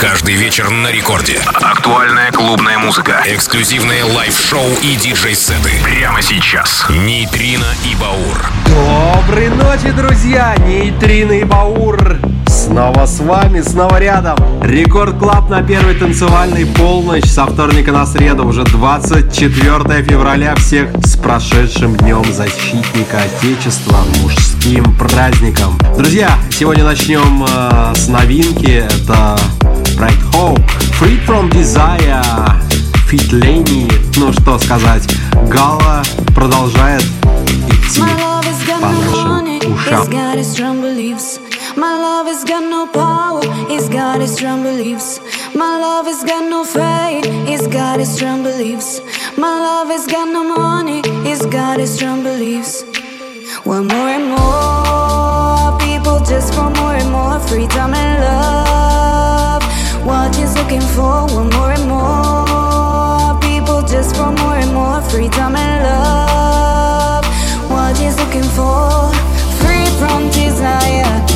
Каждый вечер на рекорде. Актуальная клубная музыка. Эксклюзивные лайв-шоу и диджей-сеты. Прямо сейчас. Нейтрино и Баур. Доброй ночи, друзья! Нейтрино и Баур снова с вами, снова рядом. Рекорд Клаб на первой танцевальной полночь со вторника на среду, уже 24 февраля. Всех с прошедшим днем защитника Отечества, мужским праздником. Друзья, сегодня начнем э, с новинки. Это Bright Hope, Free From Desire, Fit Lenny. Ну что сказать, Гала продолжает идти по нашим ушам. My love has got no power, it's got its strong beliefs. My love has got no faith, it's got its strong beliefs. My love has got no money, it's got its strong beliefs. Want more and more people just for more and more freedom and love. What he's looking for, want more and more people just for more and more freedom and love. What he's looking for, free from desire,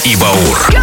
deep in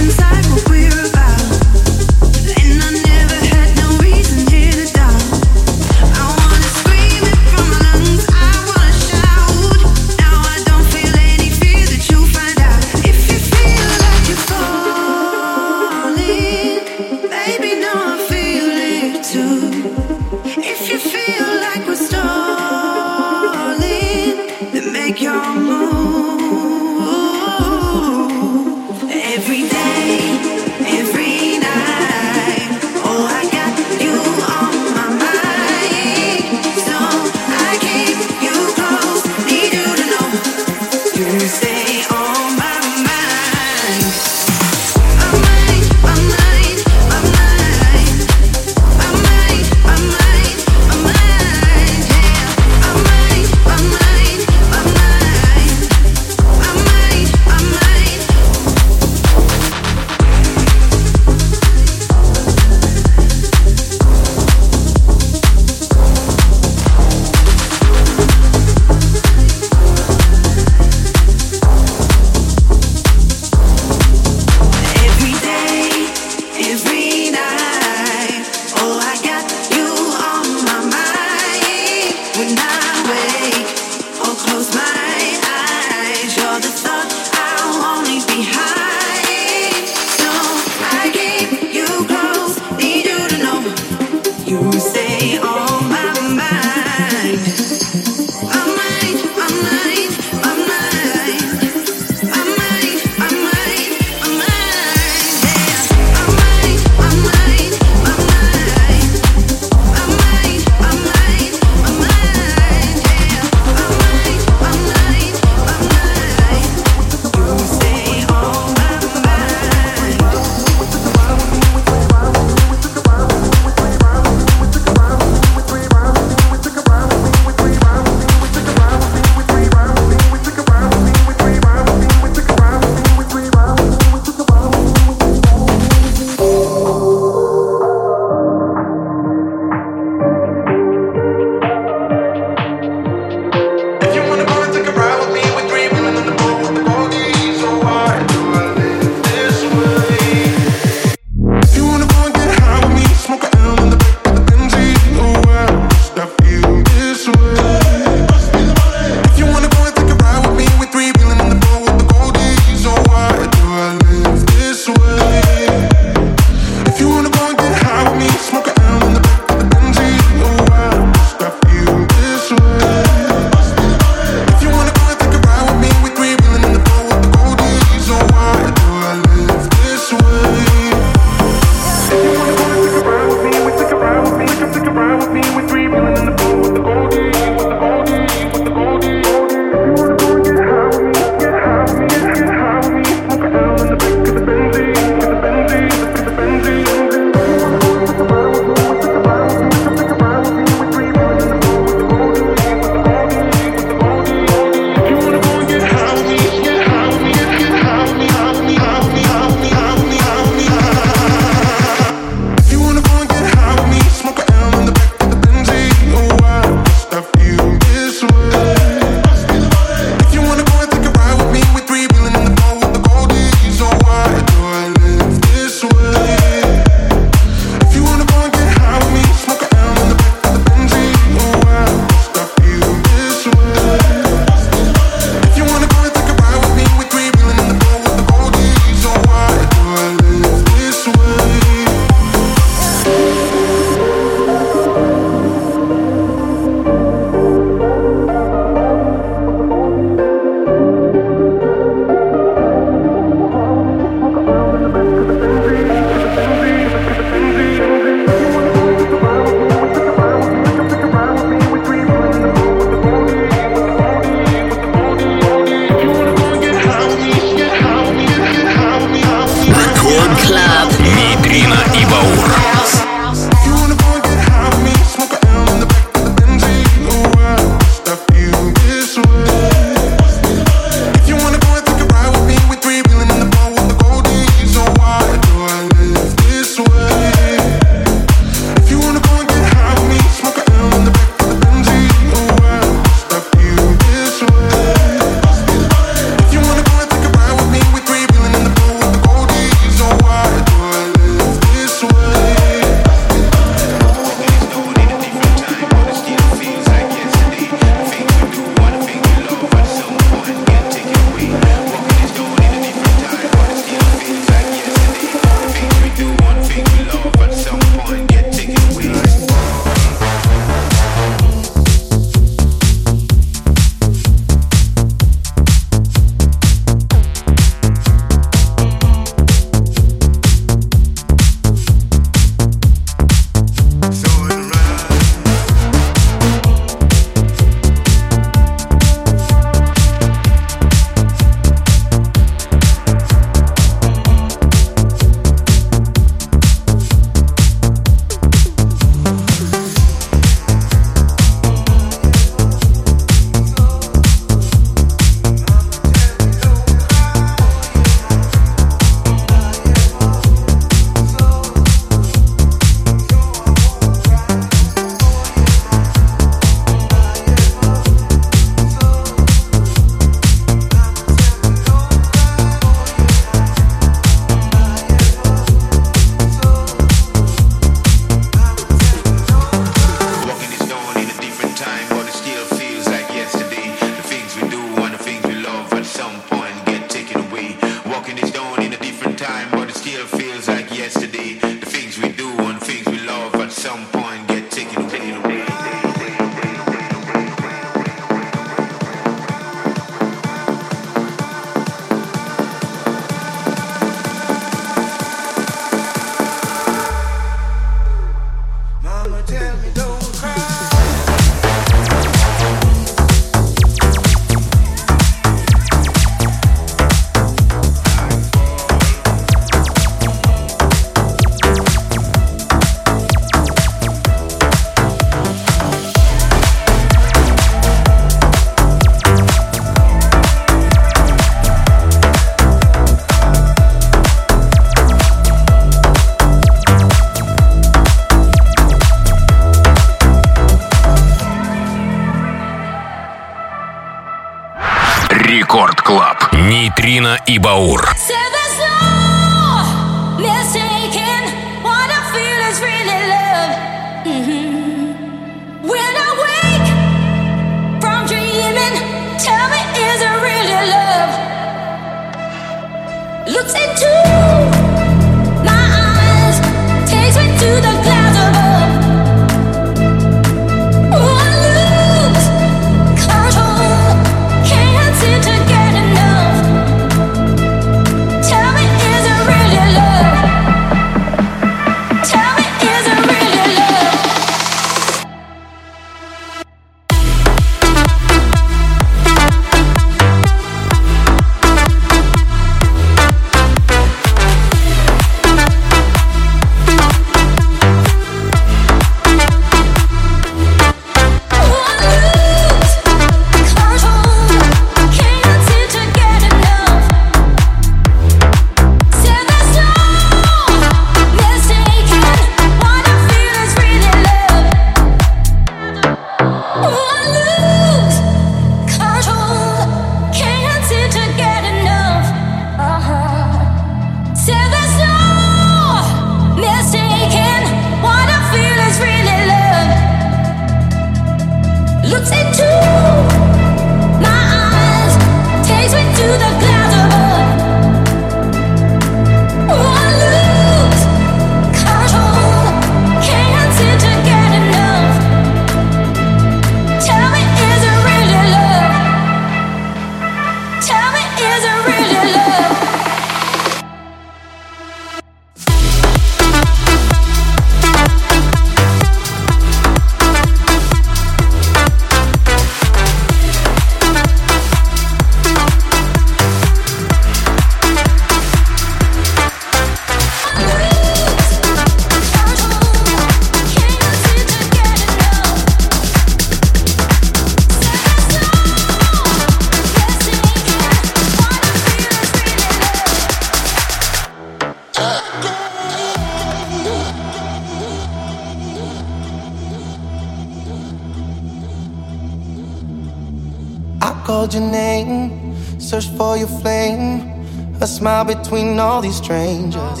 all these strangers.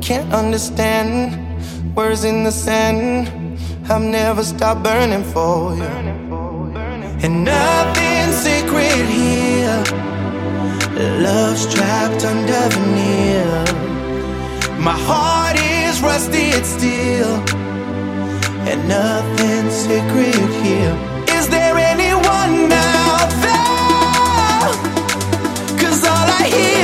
Can't understand words in the sand. I've never stopped burning for you. And nothing's sacred here. Love's trapped under veneer. My heart is rusted steel. And nothing's sacred here. Is there anyone out there? here is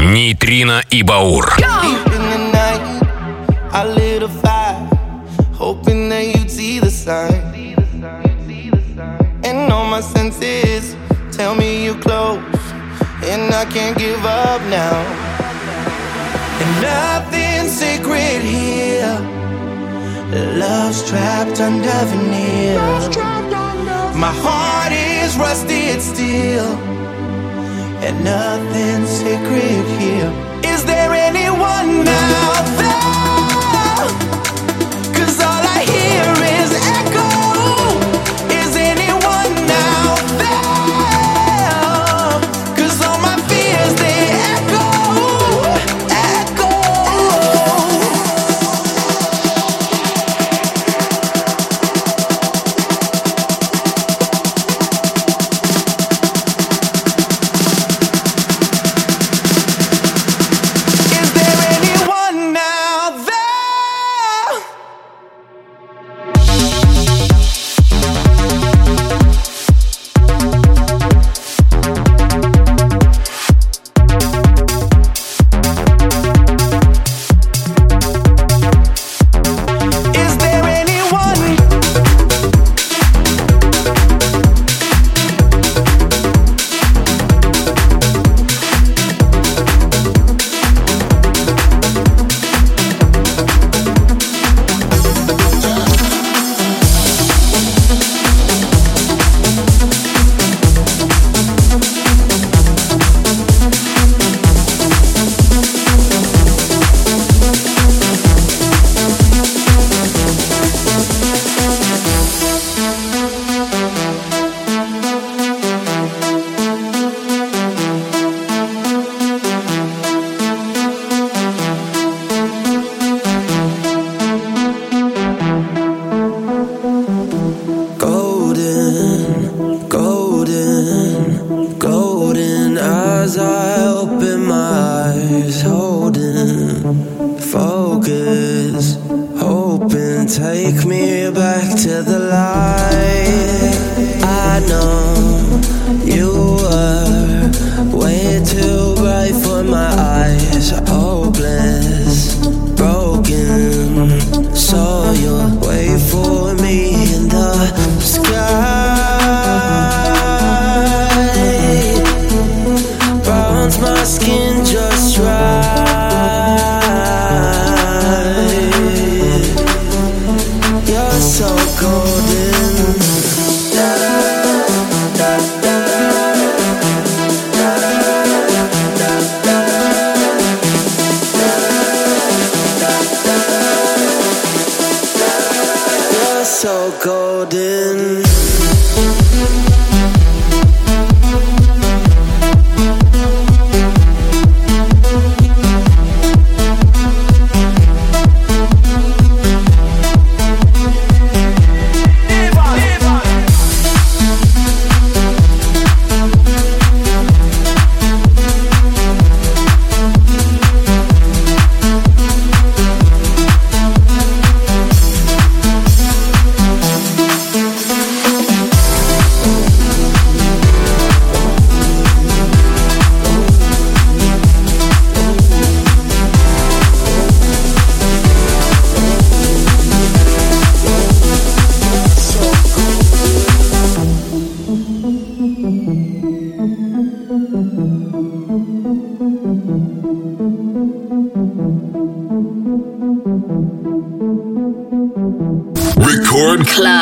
Нейтрино и Баур. Tell me you close, and I can't give up now. And nothing secret here. Love's trapped under veneer. My heart is rusted still and nothing sacred here. Is there anyone out there?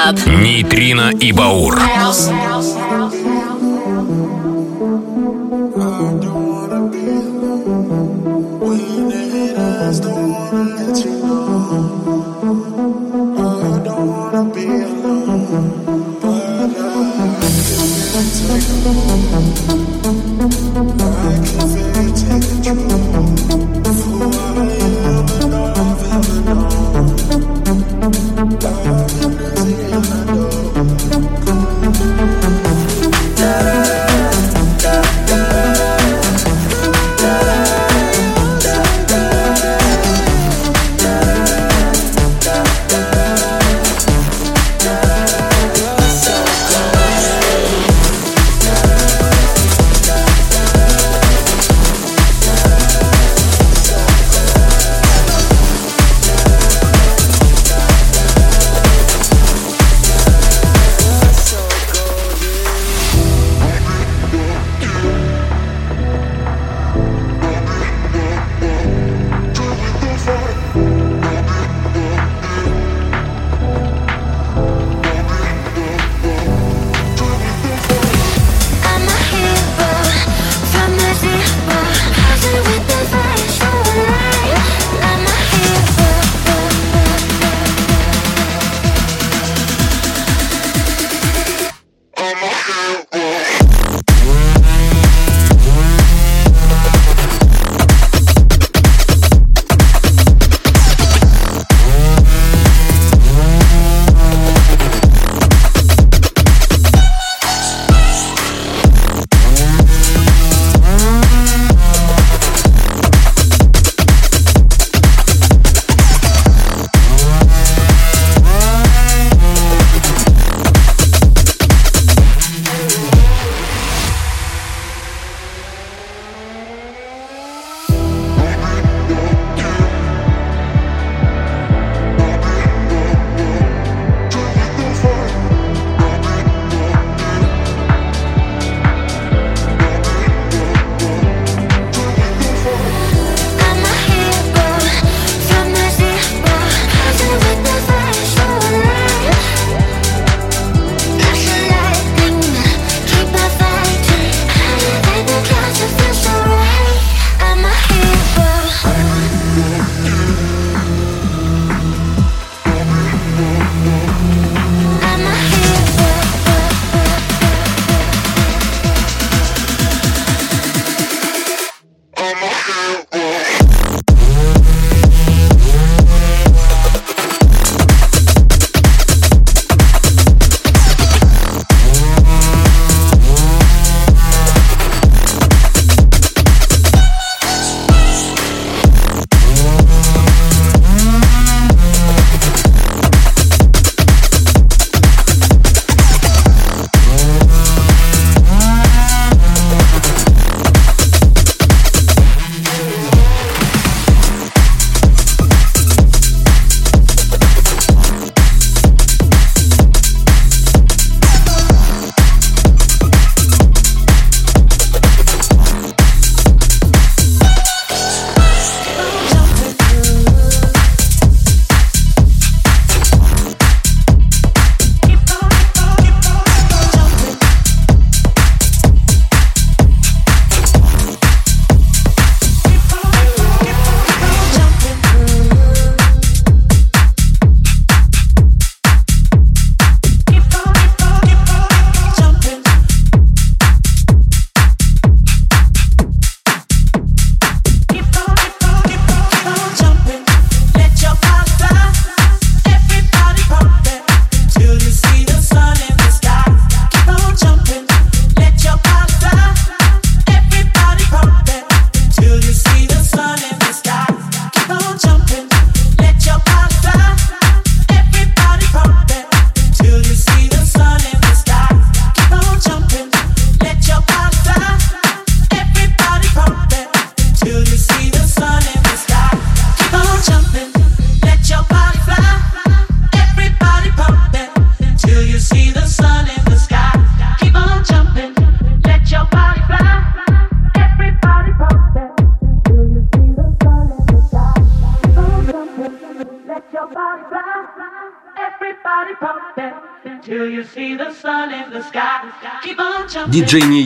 Club. Нейтрино и Баур. House. House.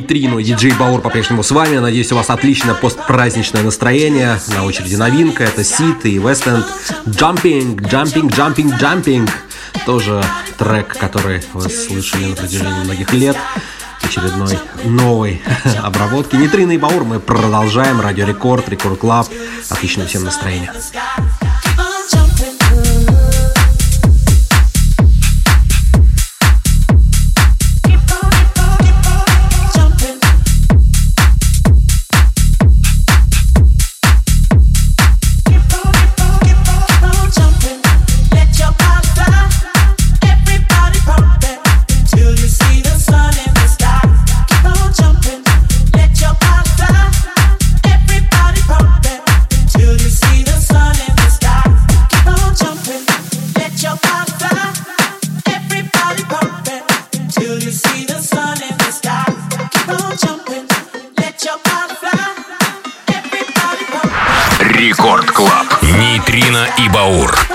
Нейтрино и диджей Баур по-прежнему с вами. Надеюсь, у вас отличное постпраздничное настроение. На очереди новинка. Это Сит и Вестенд. Jumping, Jumping, Jumping, Jumping. Тоже трек, который вы слышали на протяжении многих лет очередной новой обработки. Нейтрино и Баур мы продолжаем. Радио Рекорд, Рекорд Клаб. Отличное всем настроение. и Баур.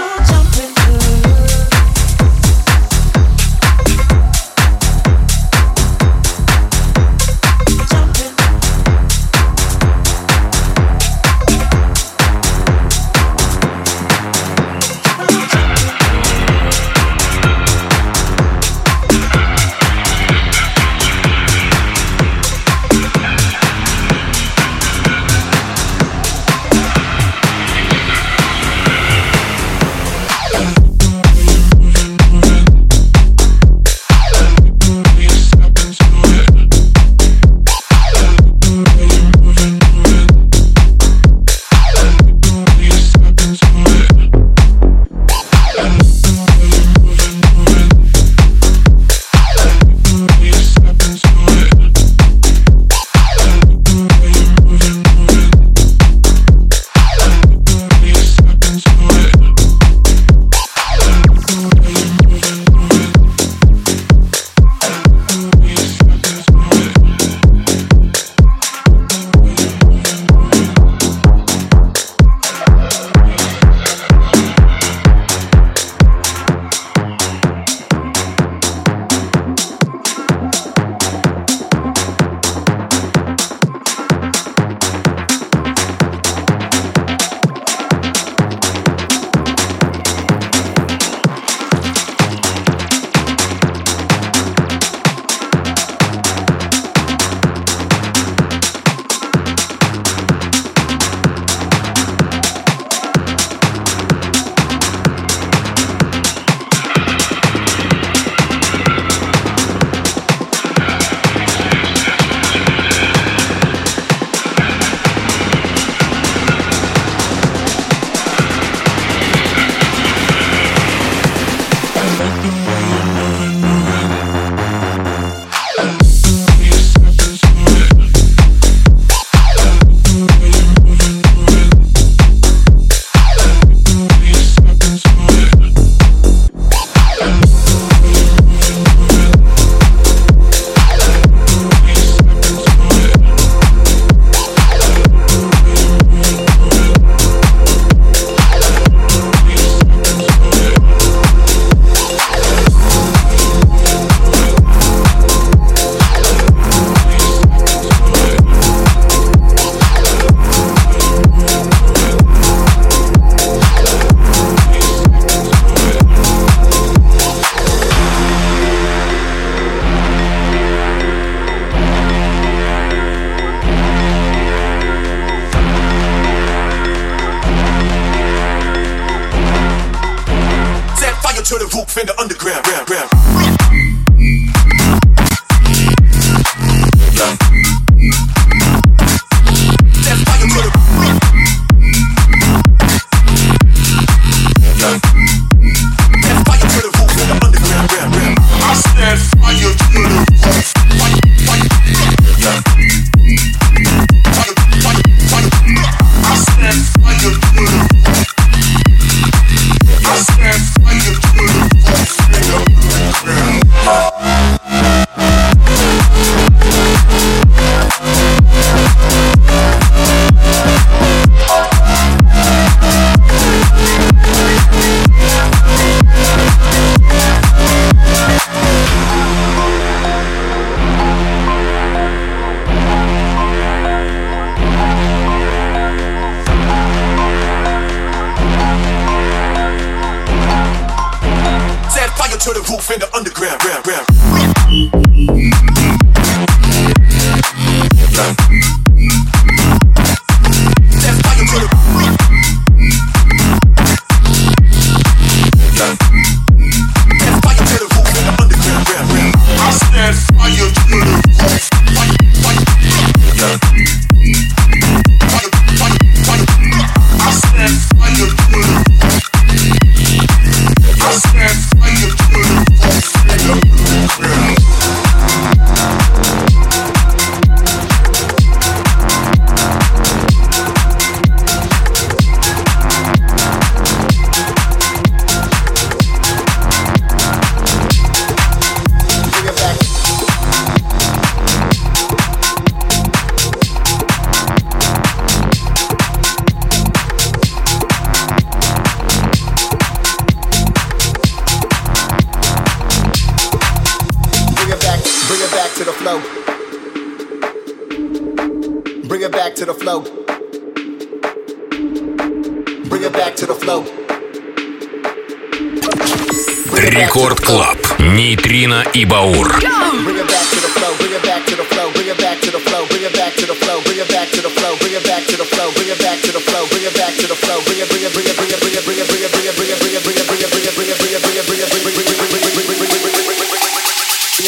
Рекорд flow. Клаб. Нейтрино и Баур. Bring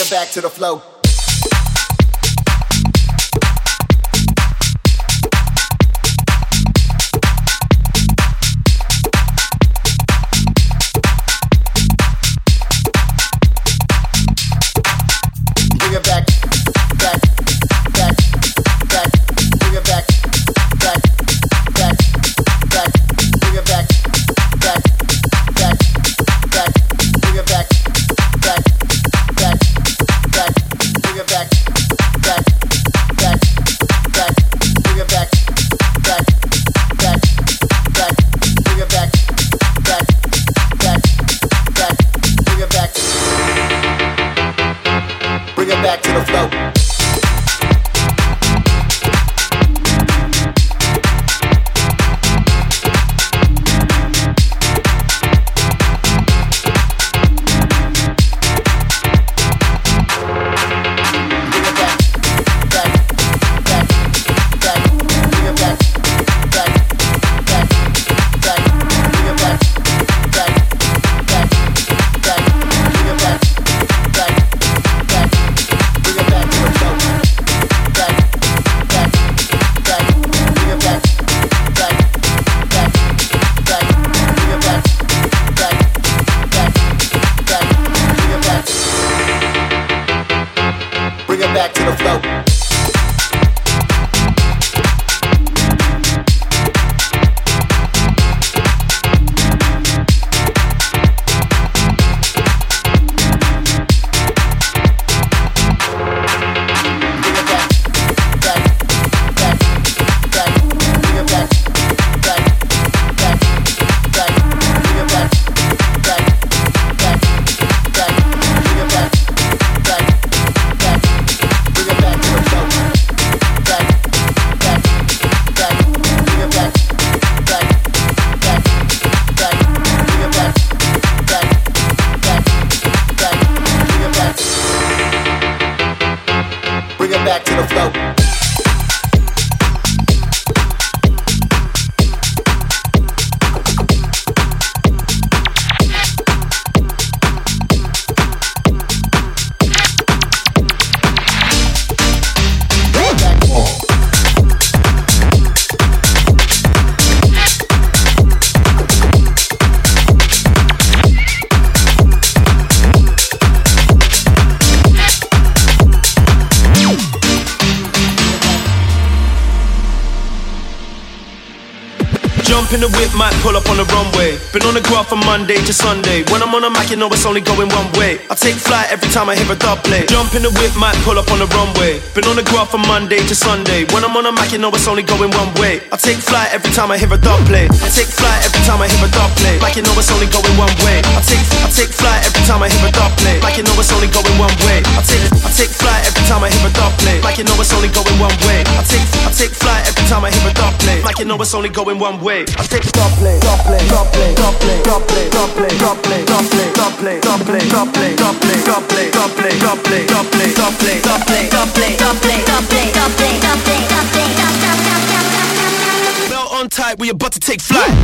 it back to the flow, Jump in the whip, might pull up on the runway. Been on the graph from Monday to Sunday. When I'm on a mic, you know it's only going one way. I take flight every time I hear a play. Jump in the whip, might pull up on the runway. Been on the graph from Monday to Sunday. When I'm on a mic, you know it's only going one way. I take flight every time I hear a play. I take flight every time I hear a play. Like you know it's only going one way. I take I take flight every time I hear a play. Like you know it's only going one way. I take I take flight every time I hear a play. Like you know it's only going one way. I take I take flight every time I hear a play. Like you know it's only going one way. Now on tight, we about to take flight.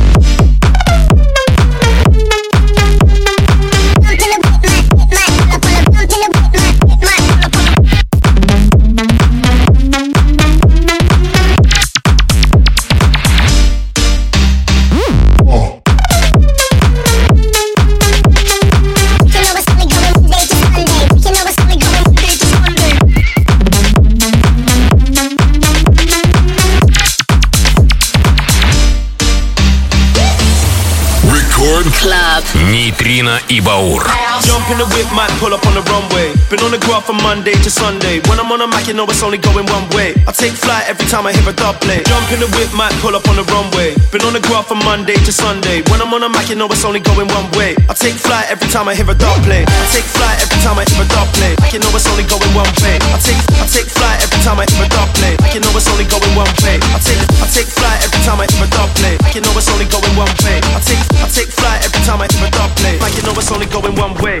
Нейтрино и Баур. Jump in the whip, might pull up on the runway. Been on the graph from Monday to Sunday. When I'm on a mic, you know it's only going one way. I take flight every time I hear a dub play. Jump in the whip, might pull up on the runway. Been on the graph from Monday to Sunday. When I'm on a mic, you know it's only going one way. I take flight every time I hear a dub play. I take flight every time I hear a dub play. Like you know it's only going one way. I take I take flight every time I hear a dub play. Like you know it's only going one way. I take I take flight every time I hear a dub play. Like you know it's only going one way. I take like you know it's only going one way.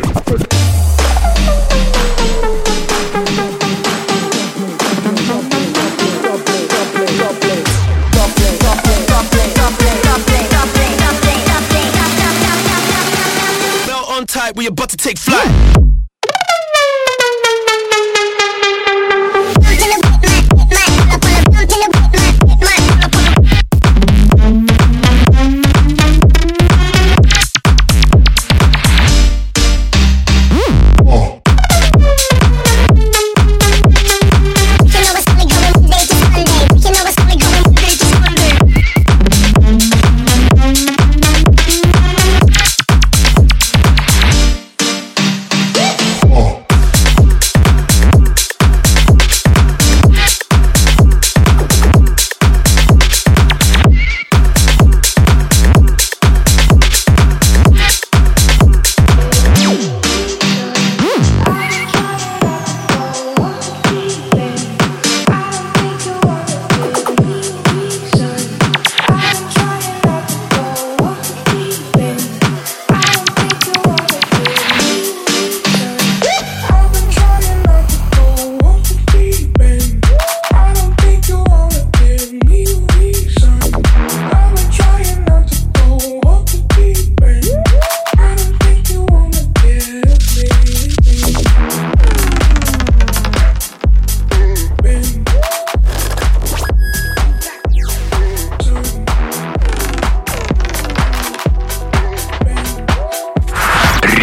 Belt on tight, we about to take flight.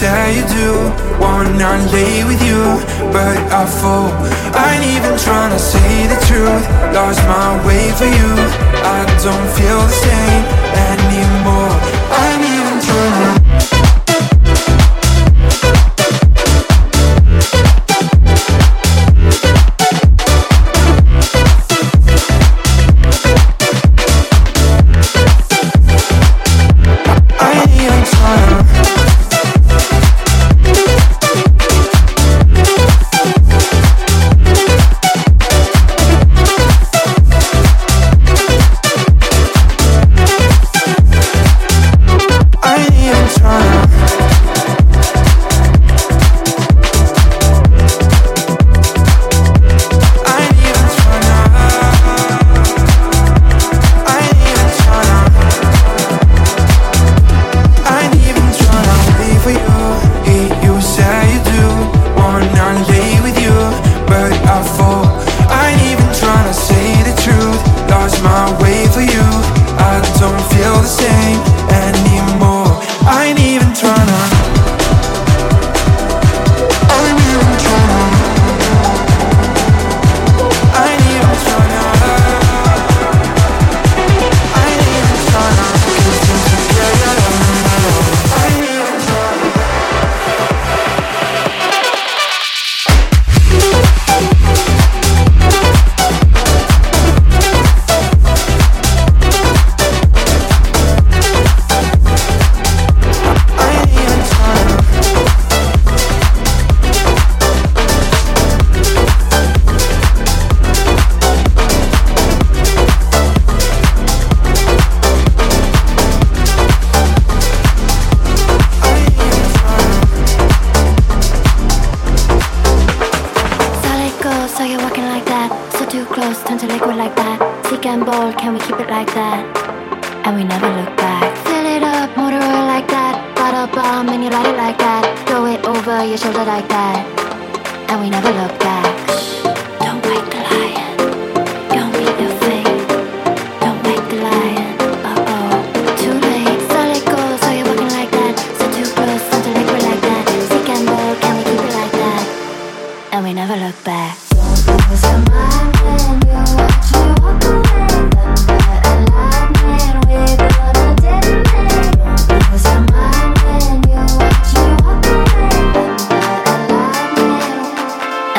Say you do. Wanna lay with you, but I fall. I ain't even tryna say the truth. Lost my way for you. I don't feel the same anymore.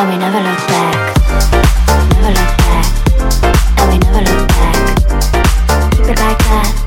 and we never look back. Never look back, and we never look back. Keep it like that.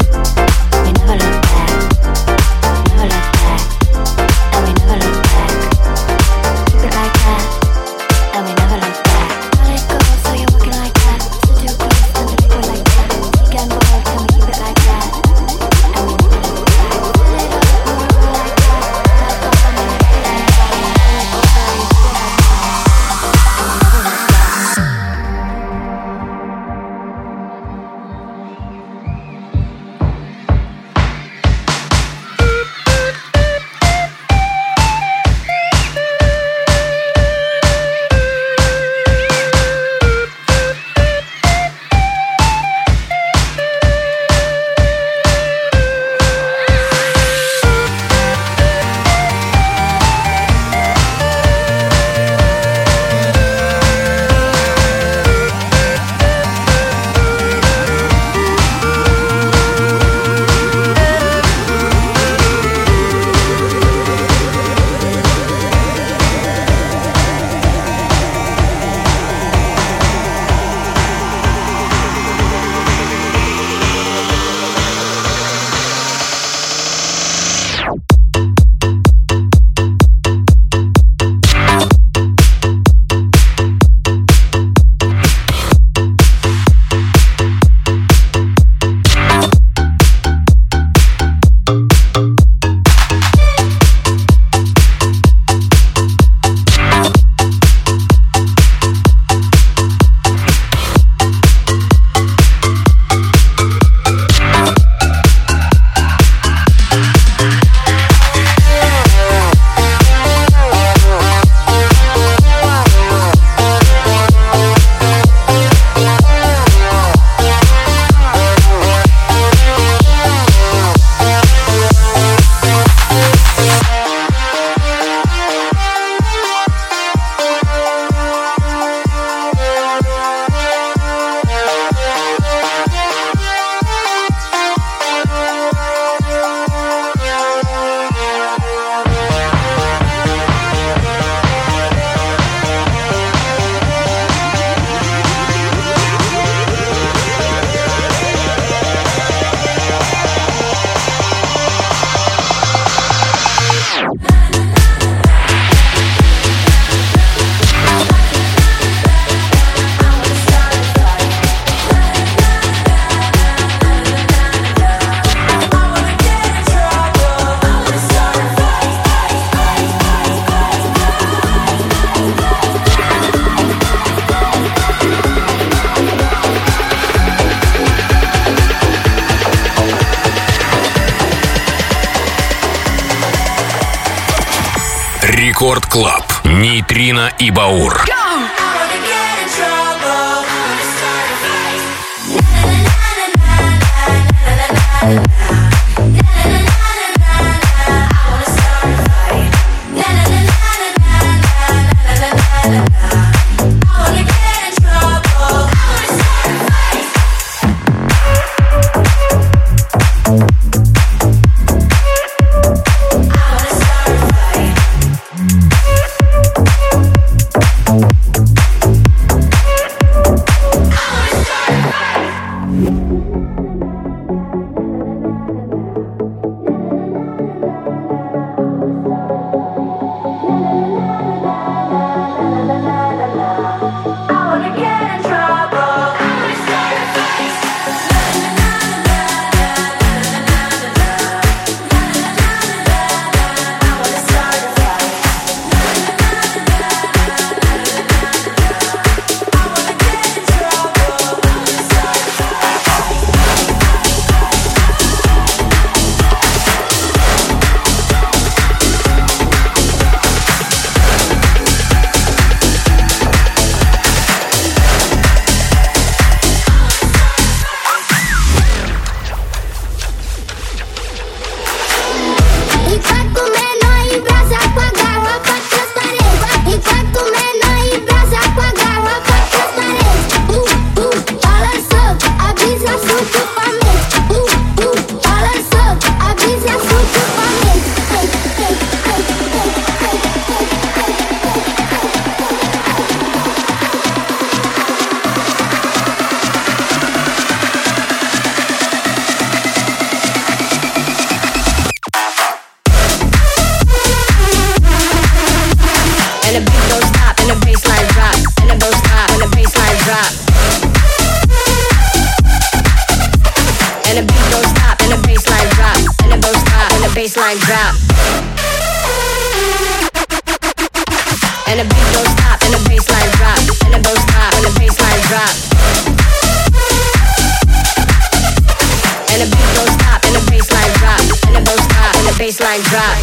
And the beat don't stop, and the bassline drop, and the don't stop, and the bassline drop.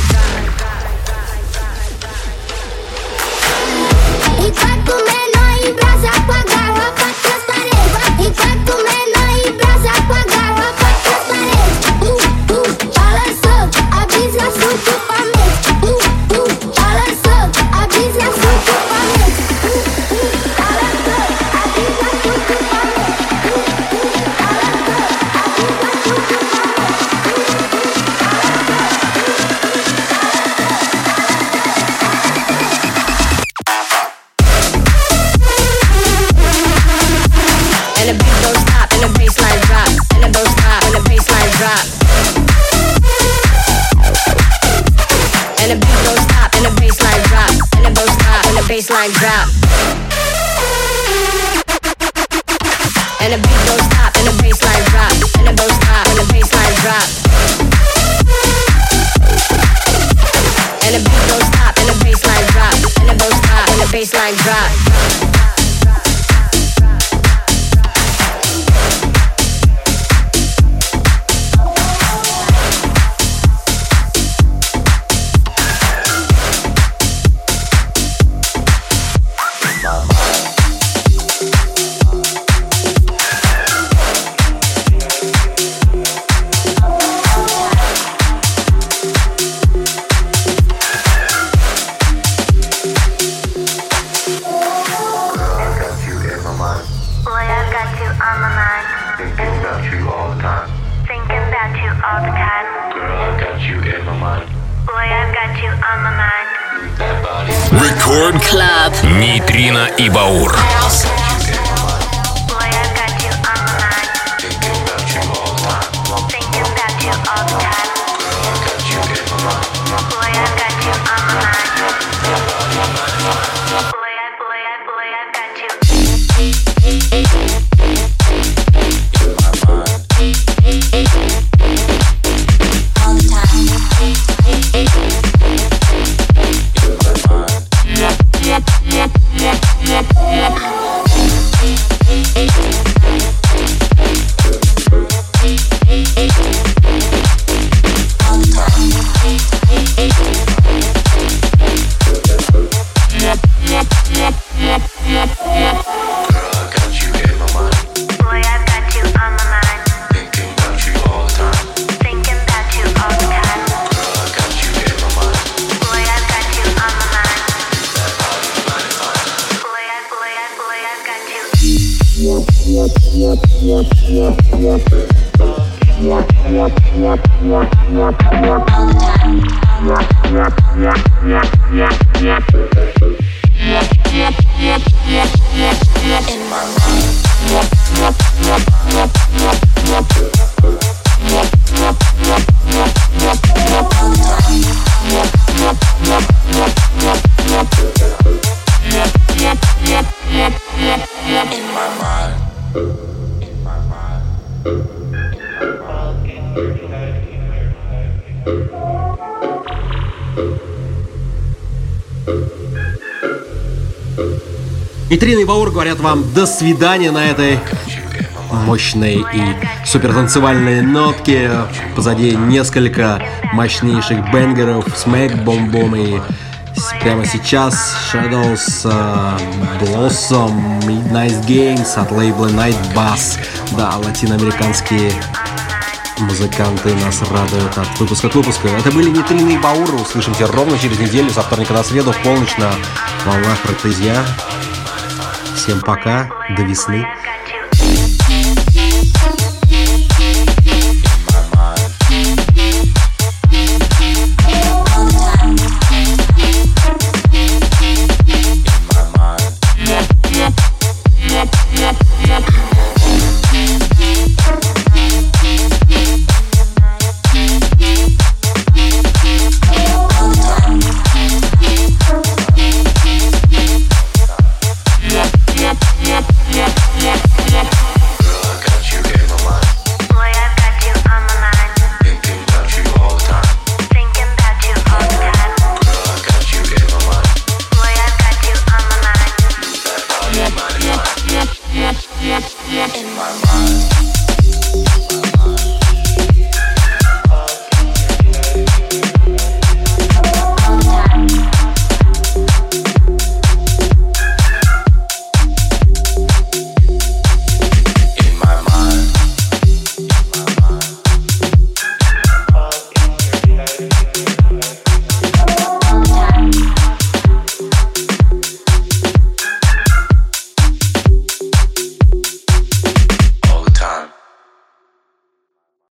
Enquanto menor em brasa com a garrafa transparente. Enquanto menor em brasa com a bassline drop. And the beat don't stop, and the bassline drop, and the don't stop, and the bassline drop. And the beat don't stop, and the bassline drop, and the don't stop, and the bassline drop. Рекорд Клаб. Нейтрино и Баур. Boy, you. Нитрина и Баур говорят вам до свидания на этой мощной и супертанцевальной нотке. Позади несколько мощнейших бенгеров, Smack, Бом Бом и прямо сейчас Shadows, э, Blossom, Midnight Games от лейбла Night Bass. Да, латиноамериканские музыканты нас радуют от выпуска к выпуску. Это были Нитрины и Баур. Услышимся ровно через неделю, со вторника на среду, в полночь на волнах Ротезья. Всем пока, до весны.